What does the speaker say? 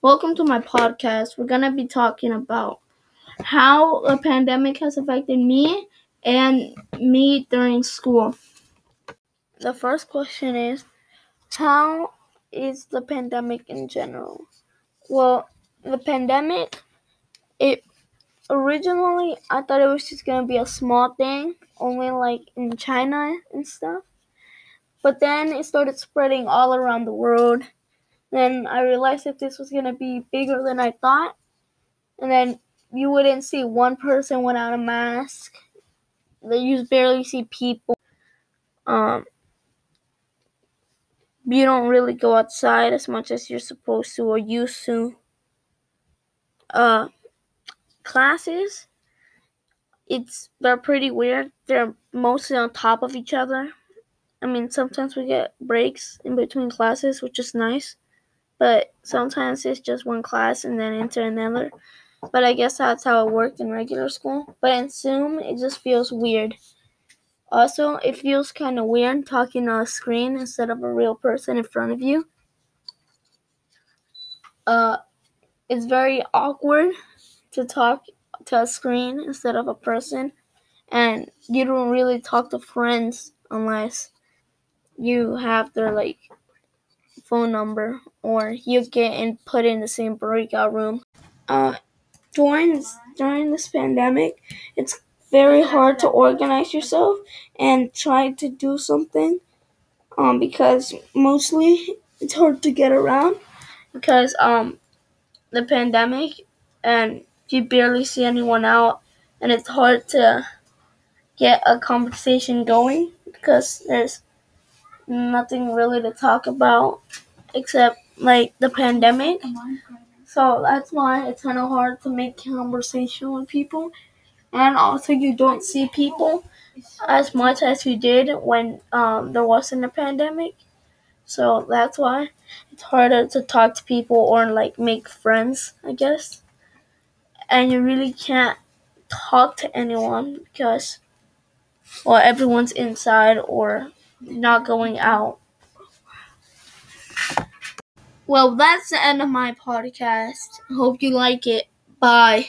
Welcome to my podcast. We're going to be talking about how the pandemic has affected me and me during school. The first question is How is the pandemic in general? Well, the pandemic, it originally I thought it was just going to be a small thing, only like in China and stuff. But then it started spreading all around the world. Then I realized that this was gonna be bigger than I thought. And then you wouldn't see one person without a mask. You barely see people. Um, you don't really go outside as much as you're supposed to or used to. Uh, classes, it's they're pretty weird. They're mostly on top of each other. I mean, sometimes we get breaks in between classes, which is nice, but sometimes it's just one class and then into another. But I guess that's how it worked in regular school. But in Zoom, it just feels weird. Also, it feels kind of weird talking on a screen instead of a real person in front of you. Uh, it's very awkward to talk to a screen instead of a person, and you don't really talk to friends unless you have their like phone number or you get and put in the same breakout room. Uh, during during this pandemic, it's very hard to organize yourself and try to do something. Um, because mostly it's hard to get around because um the pandemic and you barely see anyone out and it's hard to get a conversation going because there's nothing really to talk about except like the pandemic. So that's why it's kind of hard to make conversation with people. And also, you don't see people as much as you did when um, there wasn't a pandemic. So that's why it's harder to talk to people or like make friends, I guess. And you really can't talk to anyone because, well, everyone's inside or not going out. Well, that's the end of my podcast. Hope you like it. Bye.